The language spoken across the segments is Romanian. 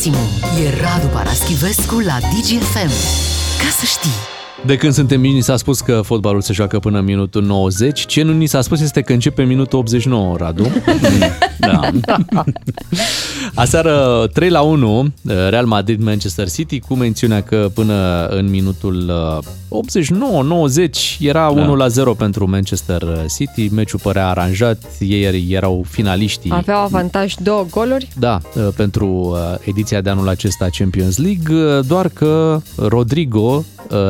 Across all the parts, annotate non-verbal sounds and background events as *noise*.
maximum. E Radu Paraschivescu la DGFM. Ca să știi! De când suntem mici, ni s-a spus că fotbalul se joacă până în minutul 90. Ce nu ni s-a spus este că începe minutul 89, Radu. *laughs* da. Aseară 3 la 1, Real Madrid-Manchester City, cu mențiunea că până în minutul 89-90 era 1 la 0 pentru Manchester City. Meciul părea aranjat, ei erau finaliștii. Aveau avantaj două goluri. Da, pentru ediția de anul acesta Champions League, doar că Rodrigo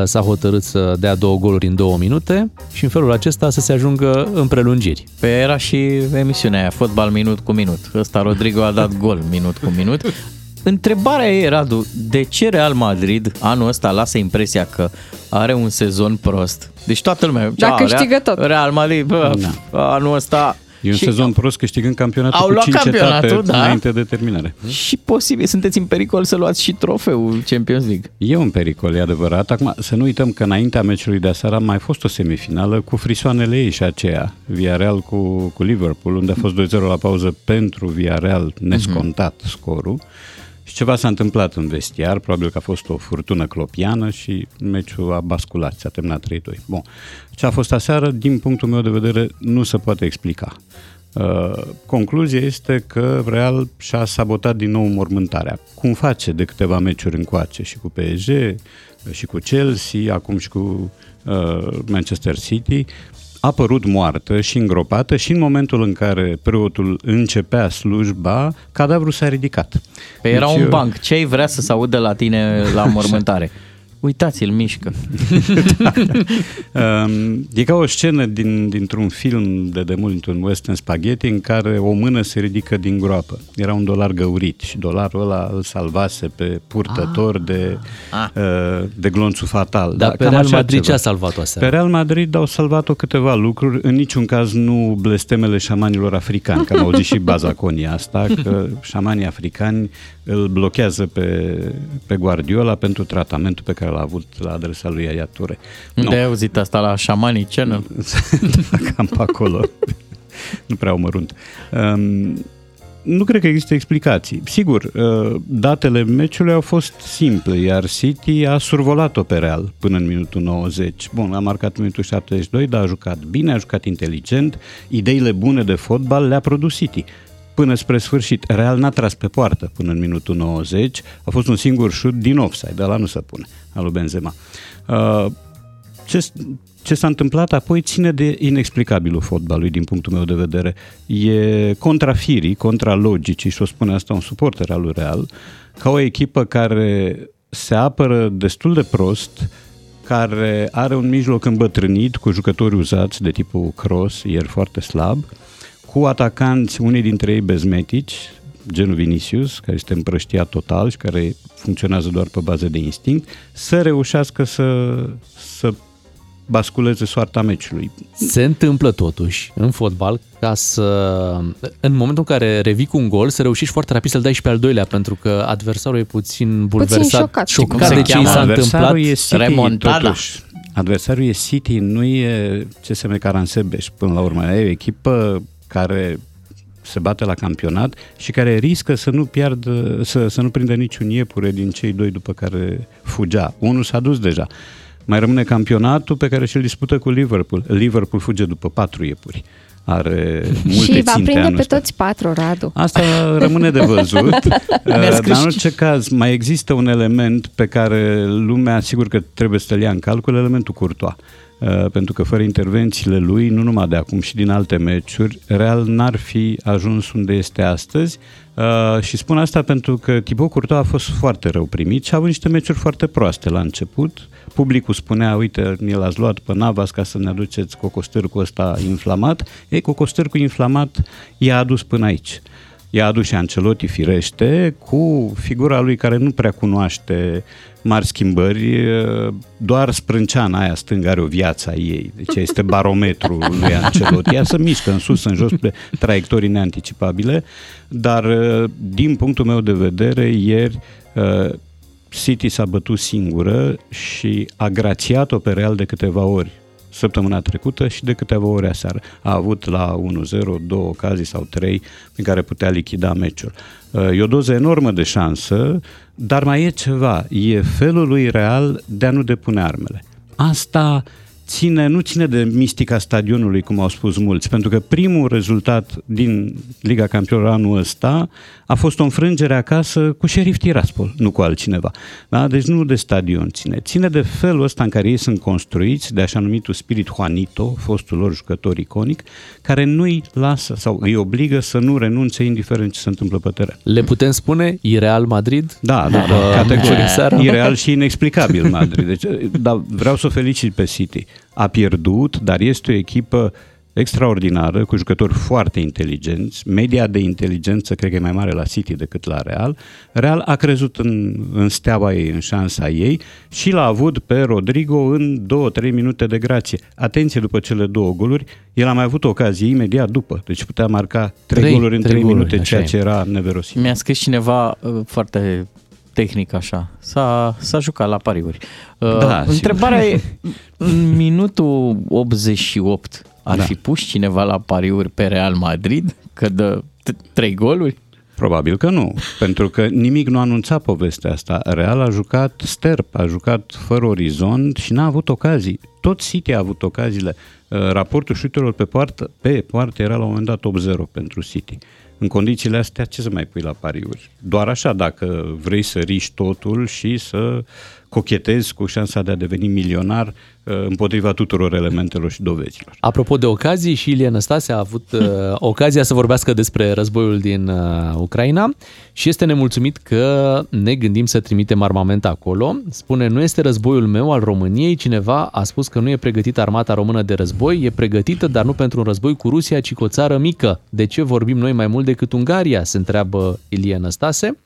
s-a hotărât să dea două goluri în două minute și în felul acesta să se ajungă în prelungiri. Pe era și emisiunea aia, fotbal minut cu minut. Ăsta Rodrigo a dat gol minut cu minut. Întrebarea e, Radu, de ce Real Madrid anul ăsta lasă impresia că are un sezon prost? Deci toată lumea... Da, câștigă tot. Real Madrid, bă, da. anul ăsta E un și sezon prost câștigând campionatul au cu luat 5 campionatul, etape da. înainte de terminare. Și posibil sunteți în pericol să luați și trofeul Champions League. E un pericol, e adevărat. Acum să nu uităm că înaintea meciului de aseară a mai fost o semifinală cu frisoanele ei și aceea. Villarreal cu, cu Liverpool, unde a fost 2-0 la pauză pentru Villarreal, nescontat uh-huh. scorul. Și ceva s-a întâmplat în vestiar, probabil că a fost o furtună clopiană și meciul a basculat, s-a terminat 3-2. Bun. Ce a fost aseară, din punctul meu de vedere, nu se poate explica. Uh, concluzia este că Real și-a sabotat din nou mormântarea. Cum face de câteva meciuri încoace și cu PSG, și cu Chelsea, acum și cu uh, Manchester City, a părut moartă și îngropată și în momentul în care preotul începea slujba, cadavrul s-a ridicat. Păi era deci, un banc. Ce ai vrea să se audă la tine la *laughs* mormântare? Uitați-l, mișcă. da. *laughs* Um, e ca o scenă din, dintr-un film de demult, dintr-un western spaghetti, în care o mână se ridică din groapă. Era un dolar găurit și dolarul ăla îl salvase pe purtător ah. de, ah. Uh, de glonțul fatal. Dar da, pe Real Madrid ce a salvat-o aseară? Pe Real Madrid au salvat-o câteva lucruri, în niciun caz nu blestemele șamanilor africani, că am auzit și baza conia asta, că șamanii africani îl blochează pe, pe Guardiola pentru tratamentul pe care l-a avut la adresa lui Yaya Toure. Unde ai auzit asta la Shamani Channel? *laughs* da, cam pe acolo. nu prea mărunt. Um, nu cred că există explicații. Sigur, uh, datele meciului au fost simple, iar City a survolat-o pe Real până în minutul 90. Bun, a marcat în minutul 72, dar a jucat bine, a jucat inteligent, ideile bune de fotbal le-a produs City până spre sfârșit. Real n-a tras pe poartă până în minutul 90, a fost un singur șut din offside, dar la nu se pune, al lui Benzema. Uh, ce, ce s-a întâmplat apoi ține de inexplicabilul fotbalului din punctul meu de vedere. E contra firii, contra logicii și o spune asta un suporter al lui Real, ca o echipă care se apără destul de prost, care are un mijloc îmbătrânit cu jucători uzați de tipul cross, ieri foarte slab, uh, cu atacanți, unii dintre ei bezmetici, genul Vinicius, care este împrăștiat total și care funcționează doar pe bază de instinct, să reușească să, să basculeze soarta meciului. Se întâmplă totuși în fotbal ca să, în momentul în care revii cu un gol, să reușești foarte rapid să-l dai și pe al doilea, pentru că adversarul e puțin bulversat, puțin șocat, șocat de ce s-a întâmplat. E City, Remontada. Totuși, adversarul e City, nu e CSM Caransebeș până la urmă. E o echipă care se bate la campionat și care riscă să nu piardă, să, să nu prindă niciun iepure din cei doi după care fugea. Unul s-a dus deja. Mai rămâne campionatul pe care și-l dispută cu Liverpool. Liverpool fuge după patru iepuri. Are *laughs* multe și va prinde pe toți patru, Radu. Asta rămâne de văzut. *laughs* Dar în orice caz, mai există un element pe care lumea, sigur că trebuie să-l ia în calcul, elementul Courtois. Uh, pentru că fără intervențiile lui, nu numai de acum și din alte meciuri, Real n-ar fi ajuns unde este astăzi uh, și spun asta pentru că Thibaut Courtois a fost foarte rău primit și a avut niște meciuri foarte proaste la început. Publicul spunea, uite, ne l-ați luat pe Navas ca să ne aduceți cocostârcul ăsta inflamat. Ei, cocostârcul inflamat i-a adus până aici. I-a adus și Ancelotti, firește, cu figura lui care nu prea cunoaște mari schimbări, doar sprânceana aia stângă are o viață a ei, deci este barometrul *laughs* lui Ancelotti, ea se mișcă în sus, în jos, pe traiectorii neanticipabile, dar din punctul meu de vedere, ieri City s-a bătut singură și a grațiat-o pe Real de câteva ori săptămâna trecută și de câteva ore aseară. A avut la 1-0 două ocazii sau trei prin care putea lichida meciul. E o doză enormă de șansă, dar mai e ceva. E felul lui Real de a nu depune armele. Asta ține, nu ține de mistica stadionului, cum au spus mulți, pentru că primul rezultat din Liga Campionilor anul ăsta a fost o înfrângere acasă cu Sheriff Tiraspol, nu cu altcineva. Da? Deci nu de stadion ține. Ține de felul ăsta în care ei sunt construiți, de așa numitul spirit Juanito, fostul lor jucător iconic, care nu-i lasă sau îi obligă să nu renunțe indiferent ce se întâmplă pe teren. Le putem spune Ireal Madrid? Da, da, da categoric. Ireal și inexplicabil Madrid. Deci, dar vreau să o felicit pe City. A pierdut, dar este o echipă extraordinară, cu jucători foarte inteligenți. Media de inteligență cred că e mai mare la City decât la Real. Real a crezut în, în steaua ei, în șansa ei și l-a avut pe Rodrigo în 2-3 minute de grație. Atenție după cele două goluri, el a mai avut ocazie imediat după, deci putea marca 3, 3 goluri în 3, 3 minute, ceea ce era neverosim. Mi-a scris cineva uh, foarte tehnic așa. S-a, s-a jucat la pariuri. Uh, da, Întrebarea sigur. e, *laughs* în minutul 88 ar da. fi pus cineva la pariuri pe Real Madrid că dă trei goluri? Probabil că nu, pentru că nimic nu anunța povestea asta. Real a jucat sterp, a jucat fără orizont și n-a avut ocazii. Tot City a avut ocaziile. Uh, raportul șuturilor pe poartă, pe poartă era la un moment dat 8-0 pentru City. În condițiile astea, ce să mai pui la pariuri? Doar așa, dacă vrei să riști totul și să cochetezi cu șansa de a deveni milionar uh, împotriva tuturor elementelor și dovezilor. Apropo de ocazii, și Ilie Năstase a avut uh, *laughs* ocazia să vorbească despre războiul din uh, Ucraina și este nemulțumit că ne gândim să trimitem armament acolo. Spune, nu este războiul meu al României, cineva a spus că nu e pregătită armata română de război, e pregătită, dar nu pentru un război cu Rusia, ci cu o țară mică. De ce vorbim noi mai mult decât Ungaria? Se întreabă Ilie Năstase.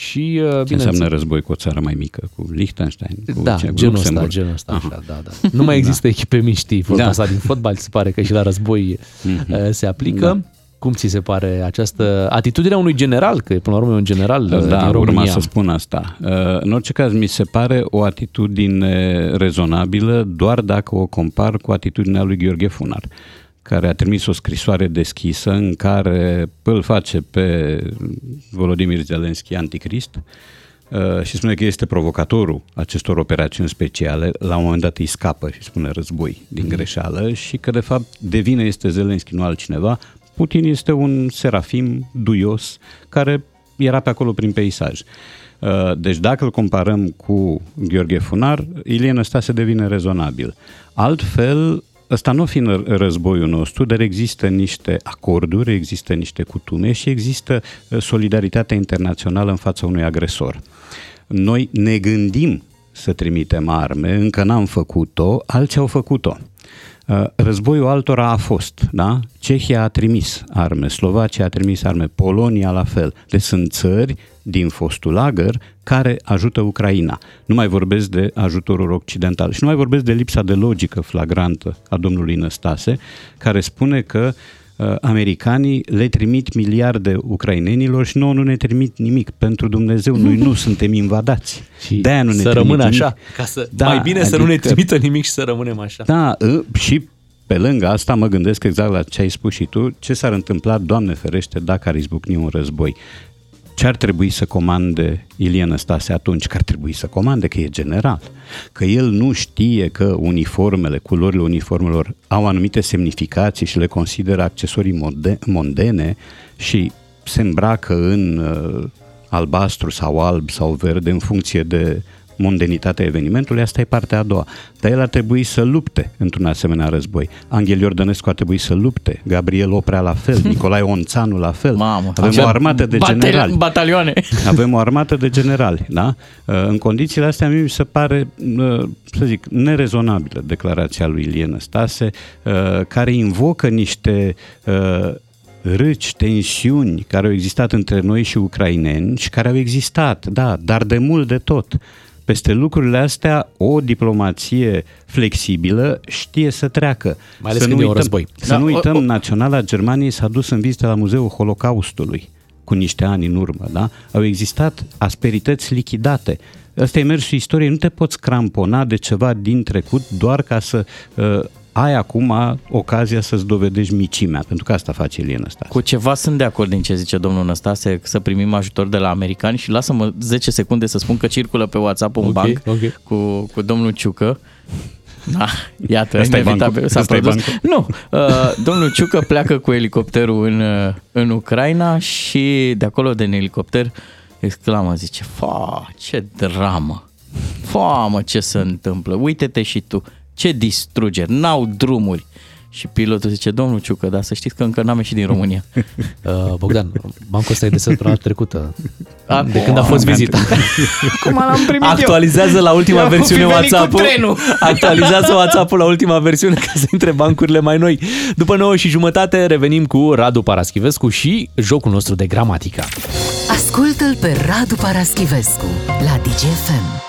Și, uh, Ce înseamnă război cu o țară mai mică? Cu Liechtenstein? Cu da, ce, genul ăsta, genul ăsta, așa, da, da. Nu mai există *laughs* da. echipe mici, știi, vorba da. asta din fotbal, se pare că și la război mm-hmm. se aplică. Da. Cum ți se pare această atitudine a unui general, că până la urmă e un general da, din România? urma să spun asta. Uh, în orice caz, mi se pare o atitudine rezonabilă doar dacă o compar cu atitudinea lui Gheorghe Funar care a trimis o scrisoare deschisă în care îl face pe Volodymyr Zelensky anticrist uh, și spune că este provocatorul acestor operațiuni speciale, la un moment dat îi scapă și spune război din mhm. greșeală și că de fapt devine este Zelensky, nu altcineva. Putin este un serafim duios care era pe acolo prin peisaj. Uh, deci dacă îl comparăm cu Gheorghe Funar, Ilie Năstase devine rezonabil. Altfel, Ăsta nu fiind războiul nostru, dar există niște acorduri, există niște cutume și există uh, solidaritatea internațională în fața unui agresor. Noi ne gândim să trimitem arme, încă n-am făcut-o, alții au făcut-o. Uh, războiul altora a fost, da? Cehia a trimis arme, Slovacia a trimis arme, Polonia la fel. Deci sunt țări din fostul lagăr care ajută Ucraina. Nu mai vorbesc de ajutorul occidental și nu mai vorbesc de lipsa de logică flagrantă a domnului Năstase, care spune că uh, americanii le trimit miliarde ucrainenilor și nouă nu ne trimit nimic. Pentru Dumnezeu, noi nu *laughs* suntem invadați. Și De-aia nu ne să rămână nimic. așa, ca să, da, mai bine adică, să nu ne adică- trimită nimic și să rămânem așa. Da, uh, și pe lângă asta mă gândesc exact la ce ai spus și tu, ce s-ar întâmpla, Doamne ferește, dacă ar izbucni un război ce ar trebui să comande Ilie Năstase atunci? Că ar trebui să comande, că e general. Că el nu știe că uniformele, culorile uniformelor au anumite semnificații și le consideră accesorii mondene și se îmbracă în uh, albastru sau alb sau verde în funcție de mondenitatea evenimentului, asta e partea a doua. Dar el ar trebui să lupte într-un asemenea război. Angel Iordănescu ar trebui să lupte, Gabriel Oprea la fel, *laughs* Nicolae Onțanu la fel. Mamă, Avem o armată de generali. Batalioane. *laughs* Avem o armată de generali, da? Uh, în condițiile astea, mi se pare, uh, să zic, nerezonabilă declarația lui Ilie Năstase, uh, care invocă niște râci, tensiuni care au existat între noi și ucraineni și care au existat, da, dar de mult de tot. Peste lucrurile astea, o diplomație flexibilă știe să treacă. Mai ales să când nu uităm, e război. Să da, nu uităm, o, o... Naționala Germaniei s-a dus în vizită la Muzeul Holocaustului cu niște ani în urmă, da? Au existat asperități lichidate. Asta e mersul istoriei, nu te poți crampona de ceva din trecut doar ca să uh, ai acum ocazia să-ți dovedești micimea, pentru că asta face Ilie Năstase. Cu ceva sunt de acord din ce zice domnul Năstase, să primim ajutor de la americani și lasă-mă 10 secunde să spun că circulă pe WhatsApp un Ok, banc ok. Cu, cu domnul Ciucă. Da, iată, Ăsta e inevitabil bancul? s-a Ăsta e produs. bancul? Nu, uh, domnul Ciucă pleacă cu elicopterul în, uh, în Ucraina și de acolo din elicopter exclamă, zice, fa, ce dramă, fa, mă, ce se întâmplă, uite-te și tu, ce distrugeri, n-au drumuri. Și pilotul zice, domnul Ciucă, dar să știți că încă n-am ieșit din România. *laughs* Uh, Bogdan, bancul ăsta e de săptămâna trecută. Acum De când a fost am vizita. *laughs* Cum l-am primit Actualizează la ultima Eu am versiune fi venit cu WhatsApp-ul. trenul. *laughs* Actualizează WhatsApp-ul la ultima versiune ca să intre bancurile mai noi. După 9 și jumătate revenim cu Radu Paraschivescu și jocul nostru de gramatică. Ascultă-l pe Radu Paraschivescu la DGFM.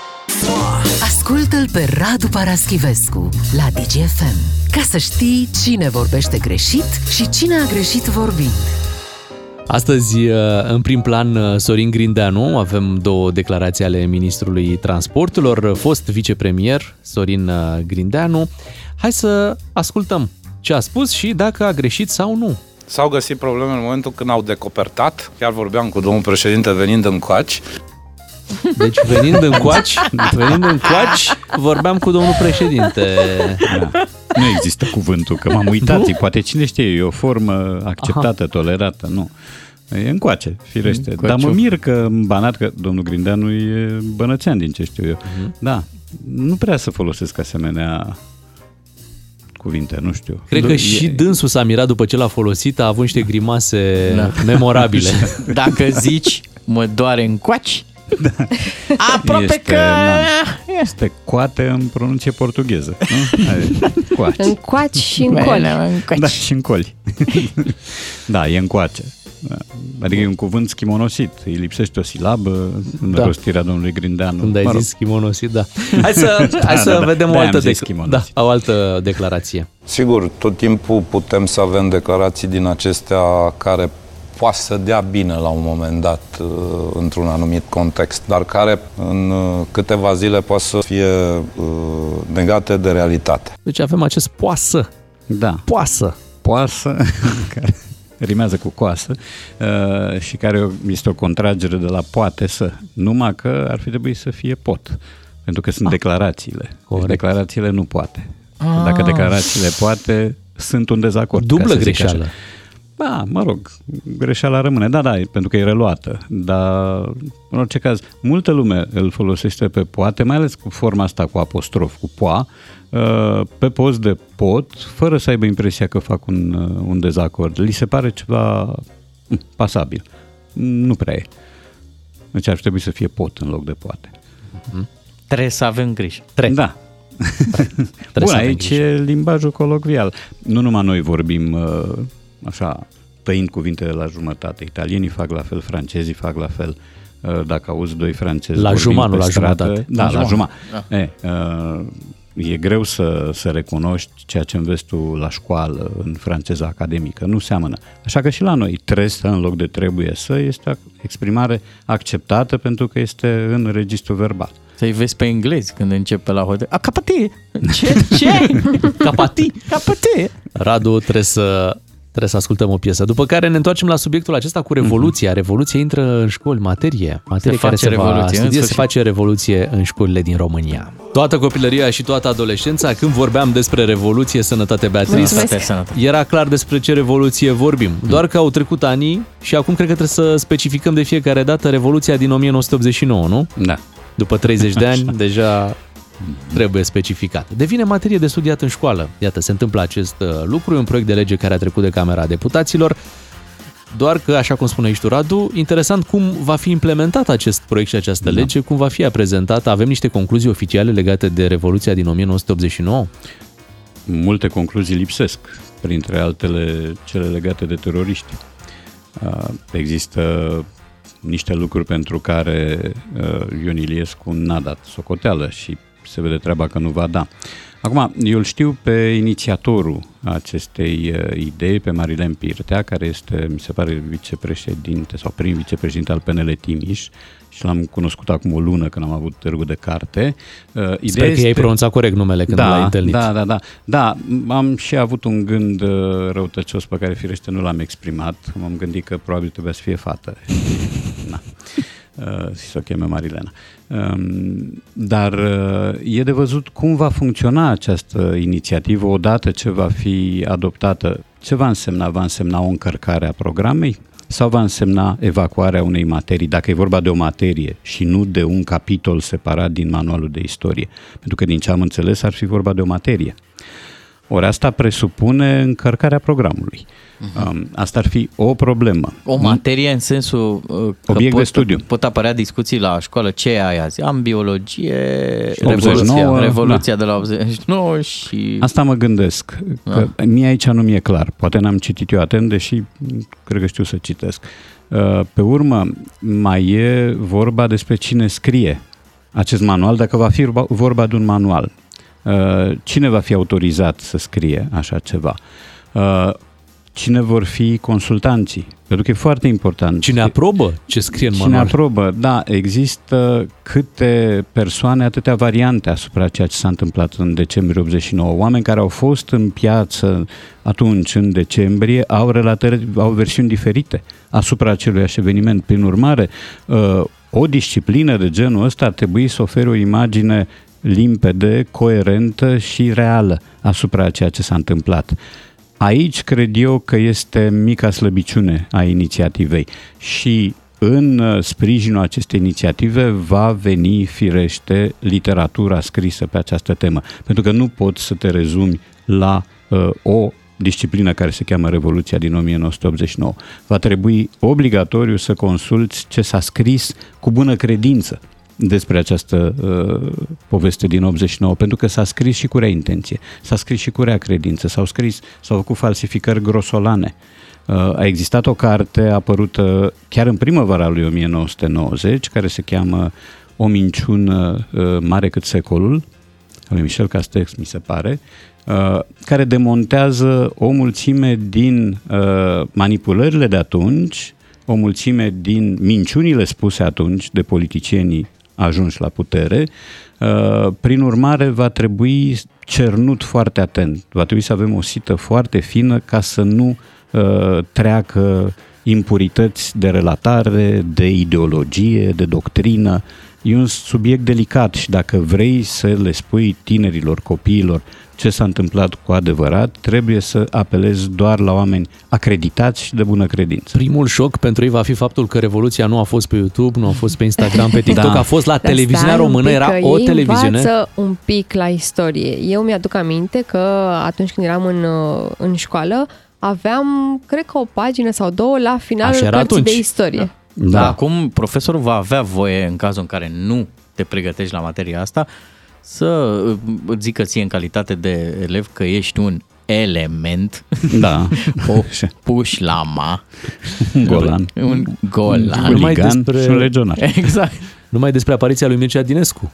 Ascultă-l pe Radu Paraschivescu la DGFM. Ca să știi cine vorbește greșit și cine a greșit vorbind. Astăzi, uh, în prim plan, uh, Sorin Grindeanu, avem două declarații ale ministrului transporturilor, fost vicepremier Sorin uh, Grindeanu. Hai să ascultăm ce a spus și dacă a greșit sau nu. S-au găsit probleme în momentul când au decopertat. Chiar vorbeam cu domnul președinte venind în coaci. Deci, venind în coaci, venind în coaci, vorbeam cu domnul președinte. Da. Nu există cuvântul, că m-am uitat, poate cine știe, e o formă acceptată, Aha. tolerată, nu. E încoace, firește. Încoaciu. Dar mă mir că în Banat, că domnul Grindeanu e bănățean din ce știu eu. Uh-huh. Da, nu prea să folosesc asemenea cuvinte, nu știu. Cred că E- și dânsul s-a mirat după ce l-a folosit, a avut niște grimase Da. memorabile. *laughs* Dacă zici, mă doare în coaci, aproape Este, că... da. Este coate în pronunție portugheză. Nu? Hai, Coaci. În coaci și în coli. În coaci. Da, și în coli. da, e încoace. Da. Adică e un cuvânt schimonosit. Îi lipsește o silabă în Da. da. rostirea domnului Grindeanu. Când ai Mă rog, zis schimonosit, da. Hai *laughs* să, hai să da, da. vedem o De-aia altă, am zis dec- schimonosit. da, o altă declarație. Sigur, tot timpul putem să avem declarații din acestea care poate să dea bine la un moment dat uh, într-un anumit context, dar care în uh, câteva zile poate să fie uh, negate de realitate. Deci avem acest poasă. Da. Poasă. Poasă, *laughs* care rimează cu coasă uh, și care este o contragere de la poate să. Numai că ar fi trebuit să fie pot. Pentru că sunt ah. declarațiile. Deci Corect. declarațiile nu poate. Ah. Dacă declarațiile poate, sunt un dezacord. ca Dublă să zic greșeală. așa. Da, mă rog, greșeala rămâne. Da, da, pentru că e reluată. Dar, în orice caz, multă lume îl folosește pe poate, mai ales cu forma asta cu apostrof, cu poa, uh, pe post de pot, fără să aibă impresia că fac un, uh, un dezacord. Li se pare ceva mm, pasabil. Nu prea e. Deci ar trebui să fie pot în loc de poate. Trebuie să avem grijă. Trei. Da. *laughs* să Bun, avem aici grijă. e limbajul colocvial. Nu numai noi vorbim uh, așa, tăind cuvintele la jumătate. Italienii fac la fel, francezii fac la fel. Uh, Dacă auzi doi francezi La vorbind jumătate, pe nu la stradă, jumătate. Da, La la jumătate. jumătate. E, uh, e greu să, să recunoști ceea ce înveți tu la școală în franceza academică. Nu seamănă. Așa că și la noi trebuie să, în loc de trebuie să, este o exprimare acceptată pentru că este în registru verbal. Să-i vezi pe englezi când începe la hotel. A, capati! Ce? Ce? *laughs* Capati. capati! Radu, trebuie să, trebuie să ascultăm o piesă. După care ne întoarcem la subiectul acesta cu Revoluția. Revoluția intră în școli, materie. Materie Se care face se va revoluție, în studia, se sfârșit. face revoluție în școlile din România. Toată copilăria și toată adolescența, când vorbeam despre Revoluție, Sănătate Beatrice, Mulțumesc. Sănătate, sănătate. era clar despre ce revoluție vorbim. Doar că au trecut ani și acum cred că trebuie să specificăm de fiecare dată Revoluția din 1989, nu? Da. După 30 de *laughs* ani, deja trebuie specificat. Devine materie de studiat în școală. Iată, se întâmplă acest uh, lucru, e un proiect de lege care a trecut de Camera Deputaților. Doar că, așa cum spuneai și tu, Radu, interesant cum va fi implementat acest proiect și această Da. lege, cum va fi ea prezentată. Avem niște concluzii oficiale legate de Revoluția din 1989? multe concluzii lipsesc, printre altele cele legate de teroriști. Uh, Există niște lucruri pentru care uh, Ion Iliescu n-a dat socoteală și se vede treaba că nu va da. Acum, eu îl știu pe inițiatorul acestei uh, idei, pe Marilen Pirtea, care este, mi se pare, vicepreședinte sau prim vicepreședinte al PNL Timiș și l-am cunoscut acum o lună când am avut târgul de carte. Uh, ideea Sper că este... ai pronunțat corect numele când da, l-ai întâlnit. Da, da, da. Da, am și avut un gând uh, răutăcios pe care firește nu l-am exprimat. M-am gândit că probabil trebuia să fie fată. *laughs* Na. Uh, și să o cheme Marilena. Um, dar uh, e de văzut cum va funcționa această inițiativă odată ce va fi adoptată. Ce va însemna? Va însemna o încărcare a programei? sau va însemna evacuarea unei materii, dacă e vorba de o materie și nu de un capitol separat din manualul de istorie. Pentru că, din ce am înțeles, ar fi vorba de o materie. Ori asta presupune încărcarea programului. Uh-huh. Asta ar fi o problemă. O materie în sensul uh, că Obiect pot, de studiu. pot apărea discuții la școală. Ce ai azi? Am biologie, 89, revoluția, revoluția da. de la 89 și... Asta mă gândesc, că da. mie aici nu mi-e clar. Poate n-am citit eu atent, deși cred că știu să citesc. Uh, pe urmă, mai e vorba despre cine scrie acest manual, dacă va fi vorba de un manual. Uh, cine va fi autorizat să scrie așa ceva? cine vor fi consultanții. Pentru că e foarte important. Cine aprobă ce scrie în cine manual? Cine aprobă, da, există câte persoane, atâtea variante asupra ceea ce s-a întâmplat în decembrie 89. Oameni care au fost în piață atunci, în decembrie, au relatări, au versiuni diferite asupra acelui eveniment. Prin urmare, uh, o disciplină de genul ăsta ar trebui să ofere o imagine limpede, coerentă și reală asupra ceea ce s-a întâmplat. Aici cred eu că este mica slăbiciune a inițiativei și în uh, sprijinul acestei inițiative va veni firește literatura scrisă pe această temă, pentru că nu poți să te rezumi la uh, o disciplină care se cheamă Revoluția din 1989. Va trebui obligatoriu să consulți ce s-a scris cu bună credință despre această uh, poveste din 89, pentru că s-a scris și cu rea intenție, s-a scris și cu rea credință, s-au scris, s-au făcut falsificări grosolane. Uh, a existat o carte apărută chiar în primăvara lui 1990, care se cheamă O minciună uh, mare cât secolul, lui Michel Castex, mi se pare, uh, care demontează o mulțime din uh, manipulările de atunci, o mulțime din minciunile spuse atunci de politicienii ajunși la putere. Uh, prin urmare, va trebui cernut foarte atent. Va trebui să avem o sită foarte fină ca să nu uh, treacă impurități de relatare, de ideologie, de doctrină. E un subiect delicat și dacă vrei să le spui tinerilor, copiilor, ce s-a întâmplat cu adevărat, trebuie să apelezi doar la oameni acreditați și de bună credință. Primul șoc pentru ei va fi faptul că Revoluția nu a fost pe YouTube, nu a fost pe Instagram, pe TikTok, da. a fost la Dar televiziunea română, era o ei televiziune. învață un pic la istorie. Eu mi-aduc aminte că atunci când eram în, în școală, aveam, cred că o pagină sau două la finalul cărții atunci. de istorie. Da. Da. Acum profesorul va avea voie, în cazul în care nu te pregătești la materia asta, să îți zică ție în calitate de elev că ești un element, da. *laughs* o pușlama, un golan, un golan, un despre... și un legionar. Exact. Numai despre apariția lui Mircea Dinescu.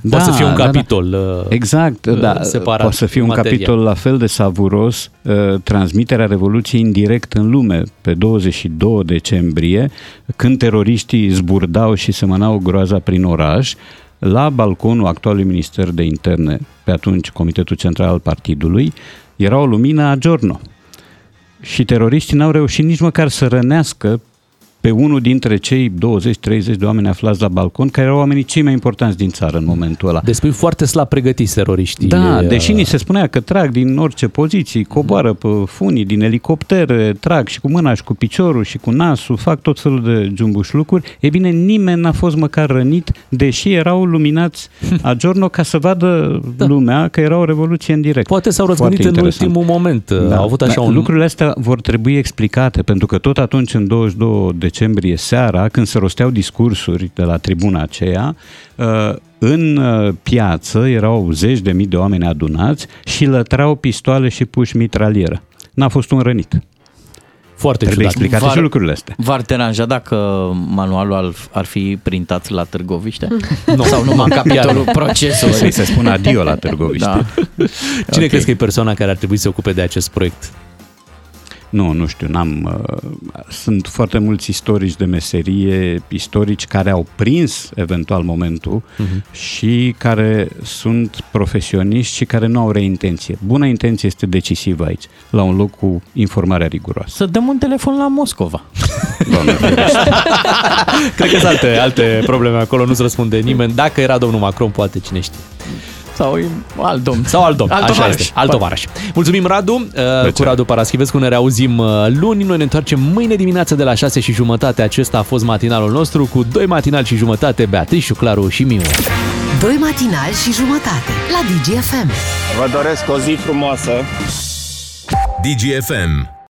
Da, poate să fie un da, capitol da. Uh, exact, da. separat. Poate să fie un materia. capitol la fel de savuros, uh, transmiterea Revoluției indirect în lume pe 22 decembrie, când teroriștii zburdau și semănau groaza prin oraș, la balconul actualului Minister de Interne, pe atunci Comitetul Central al Partidului, era o lumină a giorno. Și teroriștii n-au reușit nici măcar să rănească pe unul dintre cei 20-30 de oameni aflați la balcon, care erau oamenii cei mai importanți din țară în momentul ăla. Despre foarte slab pregătiți teroriștii. Da, deși ni se spunea că trag din orice poziții, coboară pe funii din elicoptere, trag și cu mâna și cu piciorul și cu nasul, fac tot felul de jumbuș lucruri. E bine, nimeni n-a fost măcar rănit, deși erau luminați *laughs* a giorno ca să vadă da. lumea că era o revoluție în direct. Poate s-au răzgândit în ultimul moment. Da. Au avut așa da. un... Lucrurile astea vor trebui explicate, pentru că tot atunci, în 22 de decembrie seara, când se rosteau discursuri de la tribuna aceea, uh, în uh, piață erau zeci de mii de oameni adunați și lătrau pistoale și puși mitralieră. N-a fost un rănit. Foarte Trebuie ciudat. explicate Var- și lucrurile astea. V-ar deranja dacă manualul ar, ar fi printat la Târgoviște? *laughs* Nu. Sau numai capitolul procesul? Să-i se spună adio la Târgoviște. Da. Cine Ok. crezi că e persoana care ar trebui să se ocupe de acest proiect? Nu, nu știu, n-am... Uh, sunt foarte mulți istorici de meserie, istorici care au prins eventual momentul uh-huh. și care sunt profesioniști și care nu au reintenție. Buna intenție este decisivă aici, la un loc cu informarea riguroasă. Să dăm un telefon la Moscova. *laughs* Doamne, ferește. *laughs* Cred că sunt alte, alte probleme acolo, nu-ți răspunde nimeni. Dacă era domnul Macron, poate cine știe. Sau alt domn. Sau alt domn, Alt așa tovarăș. este, alt tovarăș. Mulțumim, Radu. Uh, Cu Radu Paraschivescu ne reauzim uh, luni. Noi ne întoarcem mâine dimineață de la 6 și jumătate. Acesta a fost matinalul nostru cu doi matinali și jumătate, Beatrice, Claru și Miu. Doi matinali și jumătate la DGFM. Vă doresc o zi frumoasă. DGFM.